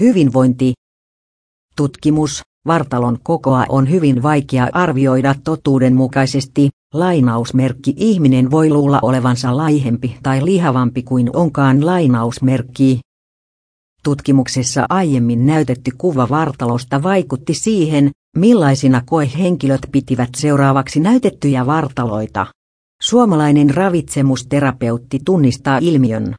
Hyvinvointi. Tutkimus, vartalon kokoa on hyvin vaikea arvioida totuudenmukaisesti, lainausmerkki ihminen voi luulla olevansa laihempi tai lihavampi kuin onkaan lainausmerkki. Tutkimuksessa aiemmin näytetty kuva vartalosta vaikutti siihen, millaisina koehenkilöt pitivät seuraavaksi näytettyjä vartaloita. Suomalainen ravitsemusterapeutti tunnistaa ilmiön.